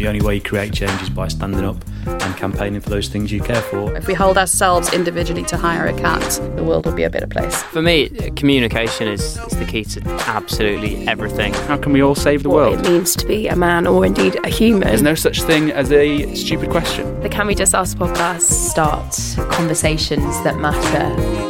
The only way you create change is by standing up and campaigning for those things you care for. If we hold ourselves individually to hire a cat, the world will be a better place. For me, communication is, is the key to absolutely everything. How can we all save the what world? it means to be a man or indeed a human. There's no such thing as a stupid question. the Can We Just Ask podcast. start conversations that matter.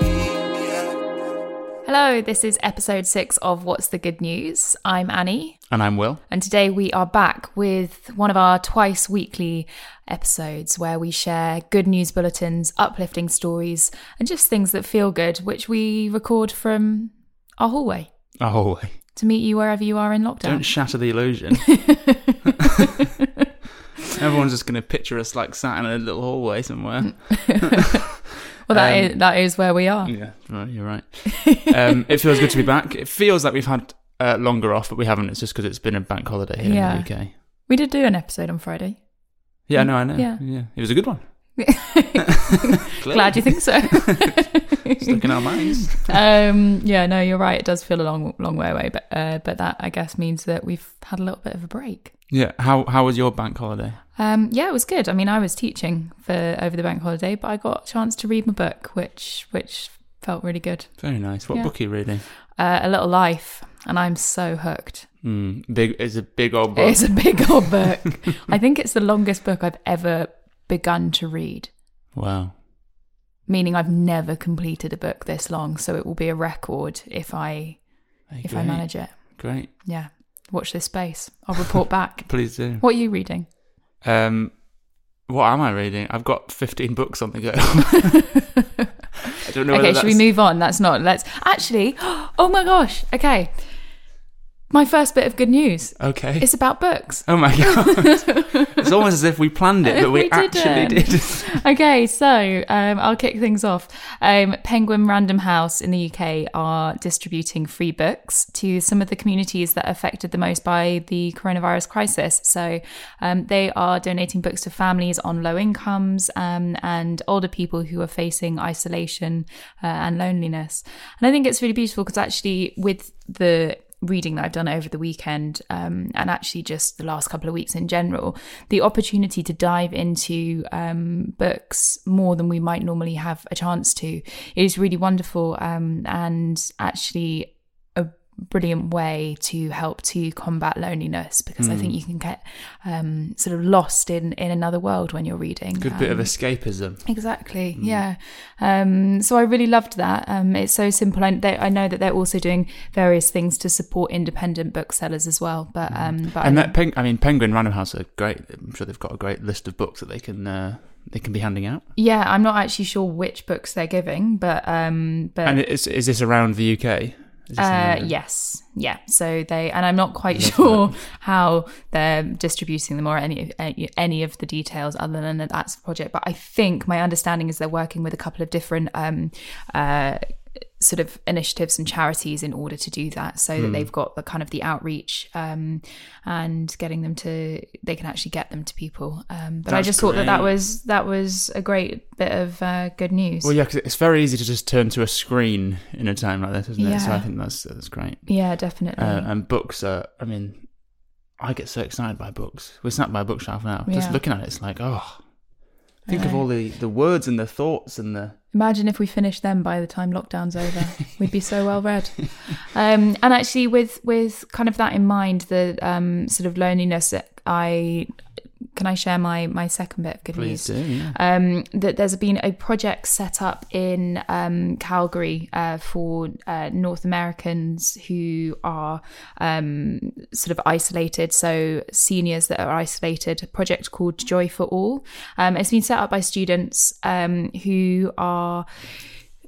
Hello, this is episode six of What's the Good News. I'm Annie, And I'm Will. and today we are back with one of our twice weekly episodes where we share good news bulletins, uplifting stories, and just things that feel good, which we record from our hallway Our hallway. to meet you wherever you are in lockdown. don't shatter the illusion. Everyone's just going to picture us like sat in a little hallway somewhere. well, that Um, is- that is where we are. Yeah, right, you're right. Um, it feels good to be back. It feels like we've had uh, longer off, but we haven't. It's just because it's been a bank holiday here Yeah. in the UK. We did do an episode on Friday. Yeah, no, I know. Yeah. Yeah. It was a good one. Glad you think so. Stuck in our minds. um, yeah, no, you're right. It does feel a long, long way away, but uh, but that I guess means that we've had a little bit of a break. Yeah. How how was your bank holiday? Um, yeah, it was good. I mean, I was teaching for over the bank holiday, but I got a chance to read my book, which which felt really good. Very nice. What Yeah. book are you reading? Uh, a Little Life, and I'm so hooked. Mm, big. It's a big old book. It's a big old book. I think it's the longest book I've ever begun to read. Wow. Meaning, I've never completed a book this long, so it will be a record if I Hey, if I manage it. Great. Yeah, watch this space. I'll report back. Please do. What are you reading? Um, what am I reading? I've got 15 books on the go. I don't know. okay, should we move on? That's not. Let's actually. Oh my gosh. Okay, my first bit of good news. Okay. It's about books. Oh my god! it's almost as if we planned it, but we, We actually didn't. okay, so um, I'll kick things off. Um, Penguin Random House in the UK are distributing free books to some of the communities that are affected the most by the coronavirus crisis. So um, they are donating books to families on low incomes um, and older people who are facing isolation uh, and loneliness. And I think it's really beautiful because actually, with the reading that I've done over the weekend um, and actually just the last couple of weeks in general, the opportunity to dive into um, books more than we might normally have a chance to is really wonderful um, and actually brilliant way to help to combat loneliness because I think you can get um, sort of lost in, in another world when you're reading. Good bit of Um, escapism. Exactly. Yeah. Um, so I really loved that. Um, it's so simple. I, they, I know that they're also doing various things to support independent booksellers as well. But um, but And I, that Peng- I mean, Penguin Random House are great. I'm sure they've got a great list of books that they can uh, they can be handing out. yeah, I'm not actually sure which books they're giving, but um, but And is is this around the UK? Is this in Uh, yes, yeah. So they, and I'm not quite sure how they're distributing them or any any- any of the details other than that that's the project. But I think my understanding is they're working with a couple of different um, uh, sort of initiatives and charities in order to do that, so that they've got the kind of the outreach um, and getting them to they can actually get them to people. Um, but I That's just thought that that was that was a great bit of uh, good news. Well, yeah, because it's very easy to just turn to a screen in a time like this, isn't it? So I think that's that's great. yeah, definitely. Uh, and books are. I mean, I get so excited by books. We're sat by a bookshelf now. Just looking at it, it's like, oh, think I of all the the words and the thoughts and the. Imagine if we finished them by the time lockdown's over. We'd be so well read. Um, and actually, with with kind of that in mind, the um, sort of loneliness, I can I share my my second bit of good Please news? do. Yeah. um, that there's been a project set up in um, Calgary uh, for uh, North Americans who are um, sort of isolated, so seniors that are isolated. A project called Joy for All. Um, it's been set up by students um, who are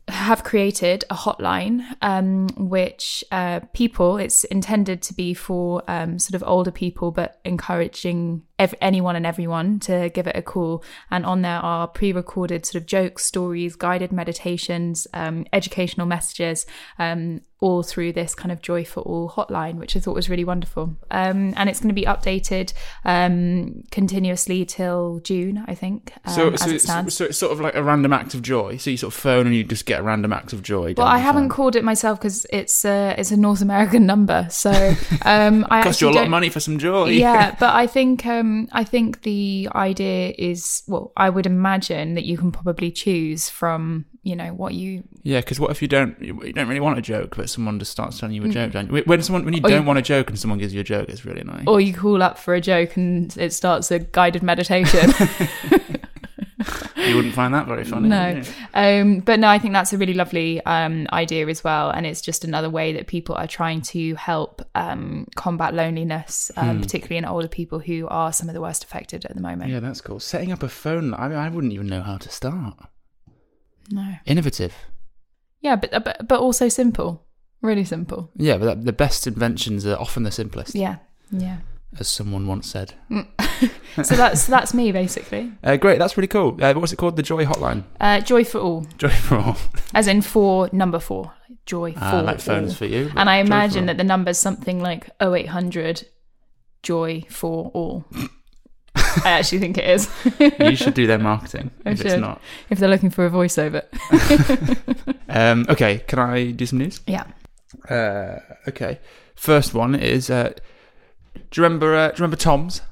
have created a hotline um, which uh, people it's intended to be for um, sort of older people but encouraging ev- anyone and everyone to give it a call. And on there are pre-recorded sort of jokes stories guided meditations um, educational messages um, all through this kind of Joy for All hotline, which I thought was really wonderful. Um, and it's going to be updated um, continuously till June, I think, um, So, as so, it it's, stands. so it's sort of like a random act of joy. So you sort of phone and you just get a random act of joy. well, I haven't phone. called it myself because it's a, it's a North American number, so um, I Cost you a lot of money for some joy. yeah, but I think um, I think the idea is well, I would imagine that you can probably choose from you know what you Yeah, because what if you don't you don't really want a joke, but someone just starts telling you a joke? Don't you? When someone when you. Or don't want a joke and someone gives you a joke, it's really annoying. or you call up for a joke and it starts a guided meditation. you wouldn't find that very funny. no, um, but no, I think that's a really lovely um, idea as well, and it's just another way that people are trying to help um, combat loneliness, um, particularly in older people who are some of the worst affected at the moment. Yeah, that's cool. Setting up a phone. I mean, I wouldn't even know how to start. No, Innovative. yeah, but but but also simple, really simple. Yeah, but that, the best inventions are often the simplest, Yeah, yeah. as someone once said. So that's that's me basically. Uh, great, that's really cool. Uh, what's it called? The Joy Hotline. Uh, joy for all, Joy for all. as in for number four. Joy Ah, for like phones all. for you. And I imagine that the number's something like 0800 joy for all. I actually think it is. you should do their marketing I if it's not. if they're looking for a voiceover. Um, okay, can I do some news? Yeah. Uh, okay. First one is. Uh, do you remember? Uh, do you remember Tom's?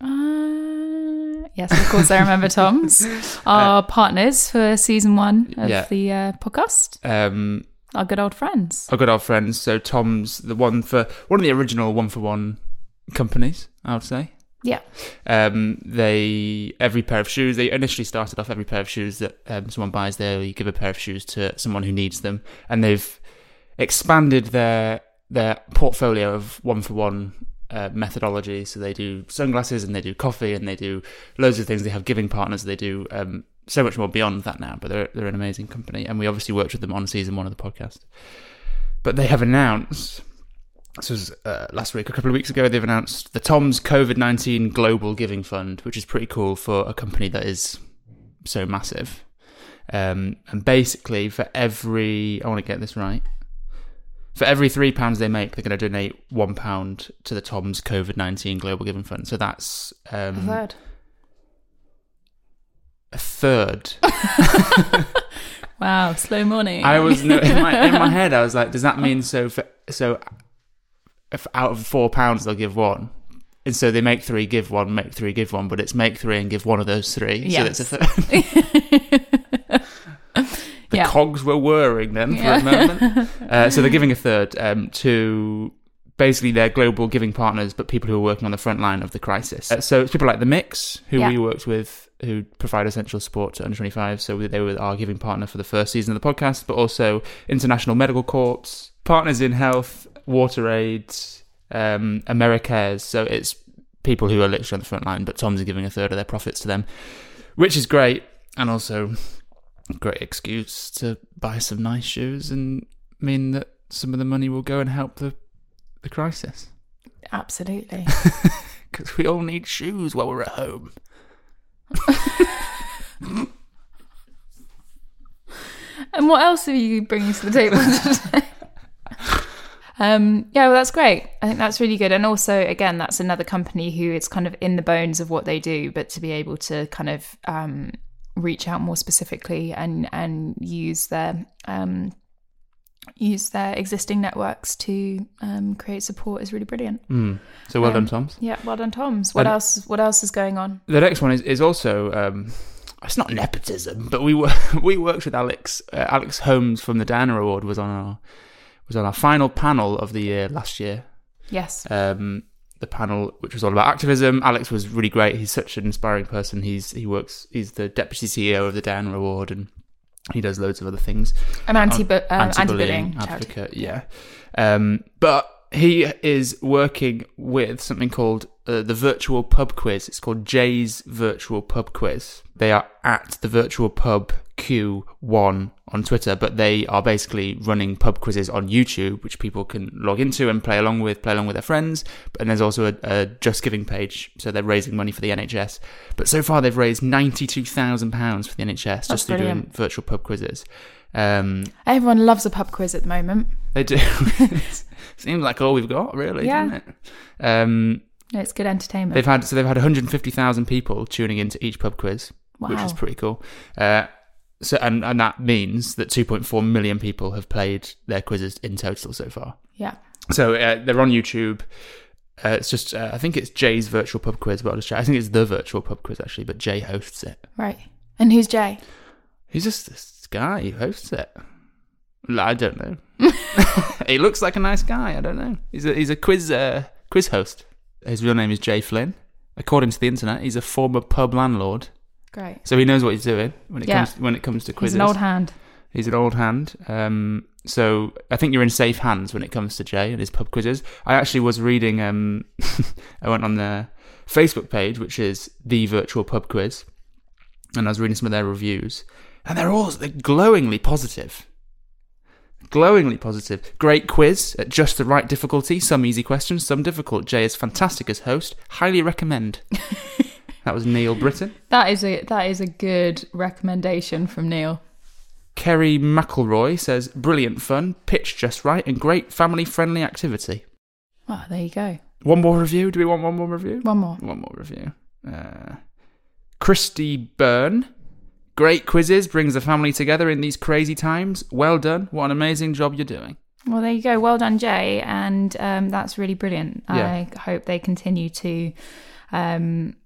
Uh, yes, of course, I remember Tom's. Our partners for season one of Yeah. the uh, podcast. Um, Our good old friends. our good old friends. So Tom's the one for one of the original one for one companies. I would say. Yeah. Um, they every pair of shoes. They initially started off every pair of shoes that um, someone buys. there. You give a pair of shoes to someone who needs them, and they've expanded their their portfolio of one for one uh, methodology. So they do sunglasses and they do coffee and they do loads of things. They have giving partners. They do um, so much more beyond that now. But they're they're an amazing company, and we obviously worked with them on season one of the podcast. But they have announced this was uh, last week, a couple of weeks ago, they've announced the Tom's COVID 19 Global Giving Fund, which is pretty cool for a company that is so massive. Um, and basically, for every, I want to get this right, for every three pounds they make, they're going to donate one pound to the Tom's COVID 19 Global Giving Fund. So that's um, Third. a third. Wow, slow morning. I was no, in my in my head. I was like, does that mean so? For, so, out of four pounds, they'll give one, and so they make three, give one, make three, give one. But it's make three and give one of those three. Yes. So it's a third. the Yeah. cogs were whirring then for Yeah. a moment. uh, so they're giving a third um, to basically their global giving partners, but people who are working on the front line of the crisis. Uh, so it's people like the Mix, who Yeah. we worked with, who provide essential support to under 25. So they were our giving partner for the first season of the podcast, but also International Medical Corps, Partners in Health, Water Aid, um, Americares. So it's people who are literally on the front line, but Tom's are giving a third of their profits to them, which is great, and also a great excuse to buy some nice shoes and mean that some of the money will go and help the the crisis Absolutely. because we all need shoes while we're at home. And what else are you bringing to the table today? Um, yeah, well, that's great. I think that's really good. And also, again, that's another company who it's kind of in the bones of what they do, but to be able to kind of um, reach out more specifically and and use their um, use their existing networks to um, create support is really brilliant. Mm. So well Um, done, Tom's. Yeah, well done, Tom's. What And- else? What else is going on? The next one is, is also um, it's not nepotism, but we were we worked with Alex uh, Alex Holmes from the Diana Award was on our was on our final panel of the year last year. Yes. um, the panel, which was all about activism. Alex was really great. He's such an inspiring person. He's he works. He's the deputy CEO of the Diana Award, and he does loads of other things. An anti um, Anti-bullying anti-bullying charity. advocate. Yeah, um, but he is working with something called uh, the virtual pub quiz. It's called Jay's Virtual Pub Quiz. They are at the virtual pub Q1 on Twitter, but they are basically running pub quizzes on YouTube, which people can log into and play along with, play along with their friends. And there's also a, a Just Giving page, so they're raising money for the NHS. But so far, they've raised ninety-two thousand pounds for the NHS just through doing virtual pub quizzes. Um, Everyone loves a pub quiz at the moment. they do. Seems like all we've got, really, Yeah. doesn't it? Um, It's good entertainment. they've had so they've had 150,000 people tuning into each pub quiz, which is pretty cool. Uh, so and and that means that 2.4 million people have played their quizzes in total so far. yeah. So uh, they're on YouTube. Uh, it's just uh, I think it's Jay's virtual pub quiz, but I'll just check. I think it's the virtual pub quiz actually, but Jay hosts it. Right. And who's Jay? He's just this guy who hosts it. I don't know. he looks like a nice guy. I don't know. He's a he's a quiz uh, quiz host. His real name is Jay Flynn. According to the internet, he's a former pub landlord, Great. so he knows what he's doing when it Yeah. comes when it comes to quizzes. He's an old hand. He's an old hand. Um, so I think you're in safe hands when it comes to Jay and his pub quizzes. I actually was reading. Um, I went on their Facebook page, which is the virtual pub quiz, and I was reading some of their reviews, and they're all they're glowingly positive. Glowingly positive. Great quiz at just the right difficulty. Some easy questions, some difficult. Jay is fantastic as host. Highly recommend. that was Neil Britton. That is a that is a good recommendation from Neil. Kerry McElroy says, brilliant fun, pitched just right, and great family friendly activity. Oh, there you go. One more review? Do we want one more review? One more. One more review. Uh, Christy Byrne. Great quizzes, brings the family together in these crazy times. Well done. What an amazing job you're doing. Well, there you go. Well done, Jay. And um, that's really brilliant. Yeah. I hope they continue to um,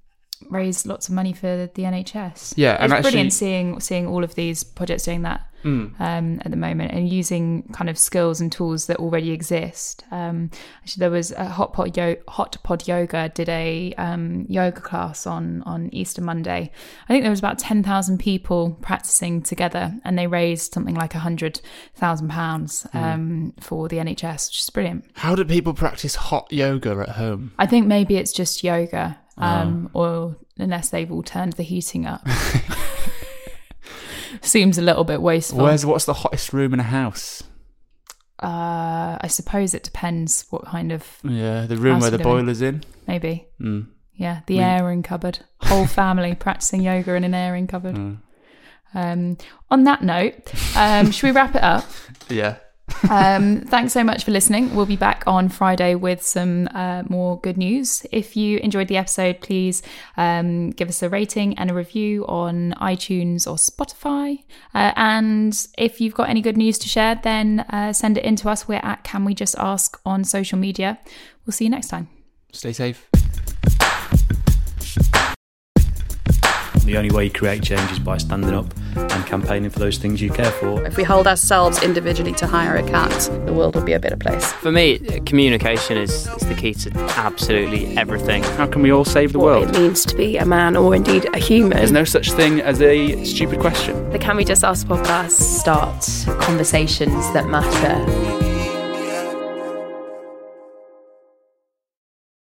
raise lots of money for the NHS. Yeah, it's and actually- brilliant seeing seeing all of these projects doing that Mm. um, at the moment and using kind of skills and tools that already exist. Um, actually, there was a hot pot yo- hot pod yoga did a um, yoga class on on Easter Monday. I think there was about ten thousand people practicing together, and they raised something like a hundred thousand pounds Mm. um, for the NHS, which is brilliant. How do people practice hot yoga at home? I think maybe it's just yoga, Oh. um, or unless they've all turned the heating up. Seems a little bit wasteful. Where's what's the hottest room in a house? Uh, I suppose it depends what kind of Yeah, the room where the boiler's in. maybe. Mm. Yeah, the We- airing cupboard. Whole family practicing yoga in an airing cupboard. Mm. Um, on that note, um, should we wrap it up? Yeah. Um, thanks so much for listening. We'll be back on Friday with some uh, more good news. If you enjoyed the episode, please um, give us a rating and a review on iTunes or Spotify. Uh, and if you've got any good news to share, then uh, send it in to us. We're at Can We Just Ask on social media. We'll see you next time. Stay safe. The only way you create change is by standing up and campaigning for those things you care for. If we hold ourselves individually to higher account, the world will be a better place. For me, communication is, is the key to absolutely everything. How can we all save the What world? it means to be a man or indeed a human. There's no such thing as a stupid question. the Can We Just Ask podcast. start conversations that matter